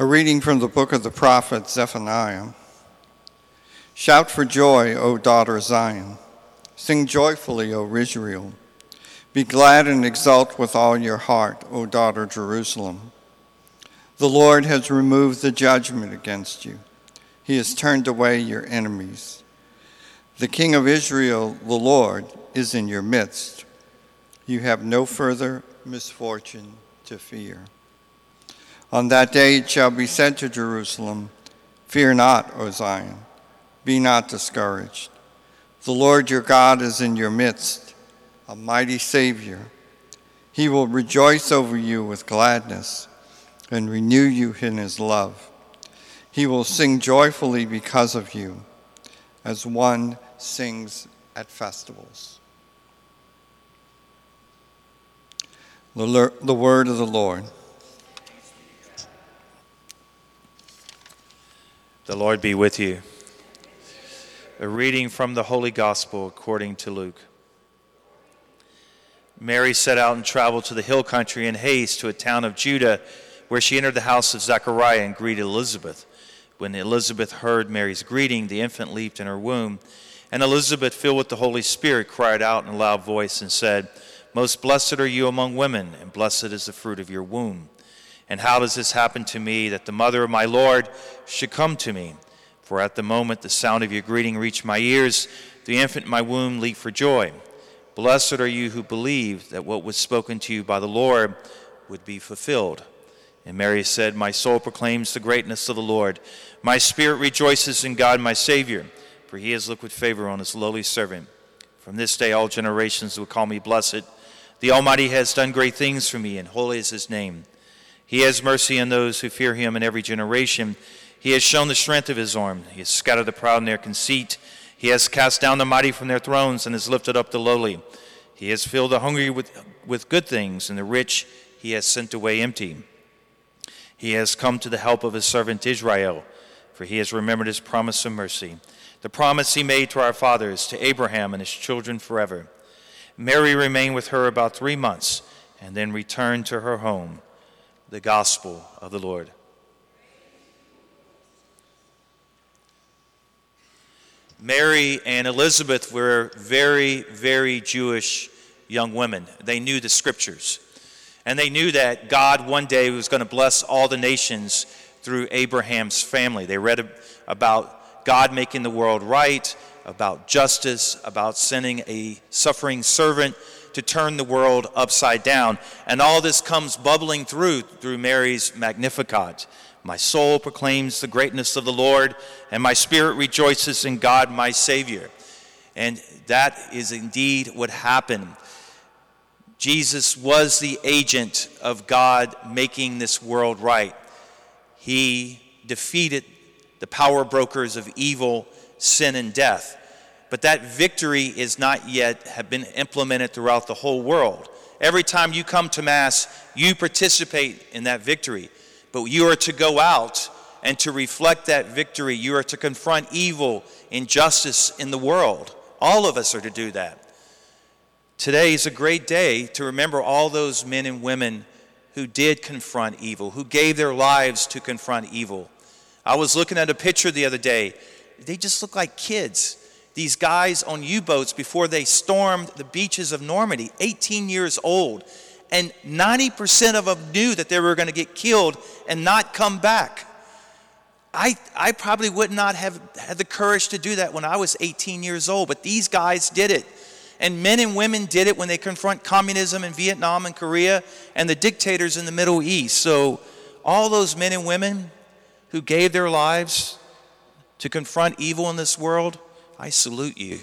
A reading from the book of the prophet Zephaniah. Shout for joy, O daughter Zion. Sing joyfully, O Israel. Be glad and exult with all your heart, O daughter Jerusalem. The Lord has removed the judgment against you. He has turned away your enemies. The King of Israel, the Lord, is in your midst. You have no further misfortune to fear. On that day it shall be said to Jerusalem, Fear not, O Zion, be not discouraged. The Lord your God is in your midst, a mighty Savior. He will rejoice over you with gladness and renew you in his love. He will sing joyfully because of you, as one sings at festivals. The, the word of the Lord. The Lord be with you. A reading from the Holy Gospel according to Luke. Mary set out and traveled to the hill country in haste to a town of Judah, where she entered the house of Zechariah and greeted Elizabeth. When Elizabeth heard Mary's greeting, the infant leaped in her womb. And Elizabeth, filled with the Holy Spirit, cried out in a loud voice and said, Most blessed are you among women, and blessed is the fruit of your womb. And how does this happen to me that the mother of my Lord should come to me? For at the moment the sound of your greeting reached my ears, the infant in my womb leaped for joy. Blessed are you who believe that what was spoken to you by the Lord would be fulfilled. And Mary said, My soul proclaims the greatness of the Lord. My spirit rejoices in God, my Savior, for he has looked with favor on his lowly servant. From this day all generations will call me blessed. The Almighty has done great things for me, and holy is his name. He has mercy on those who fear him in every generation. He has shown the strength of his arm. He has scattered the proud in their conceit. He has cast down the mighty from their thrones and has lifted up the lowly. He has filled the hungry with, with good things, and the rich he has sent away empty. He has come to the help of his servant Israel, for he has remembered his promise of mercy, the promise he made to our fathers, to Abraham and his children forever. Mary remained with her about three months and then returned to her home the gospel of the Lord. Mary and Elizabeth were very, very Jewish young women. They knew the scriptures. And they knew that God one day was going to bless all the nations through Abraham's family. They read about God making the world right, about justice, about sending a suffering servant to turn the world upside down. And all this comes bubbling through through Mary's Magnificat. My soul proclaims the greatness of the Lord, and my spirit rejoices in God my Savior. And that is indeed what happened. Jesus was the agent of God making this world right. He defeated the power brokers of evil, sin, and death. But that victory is not yet have been implemented throughout the whole world. Every time you come to Mass, you participate in that victory. But you are to go out and to reflect that victory. You are to confront evil, injustice in the world. All of us are to do that. Today is a great day to remember all those men and women who did confront evil, who gave their lives to confront evil. I was looking at a picture the other day. They just look like kids these guys on U boats before they stormed the beaches of Normandy, 18 years old. And 90% of them knew that they were going to get killed and not come back. I, I probably would not have had the courage to do that when I was 18 years old, but these guys did it. And men and women did it when they confront communism in Vietnam and Korea and the dictators in the Middle East. So, all those men and women who gave their lives to confront evil in this world, I salute you.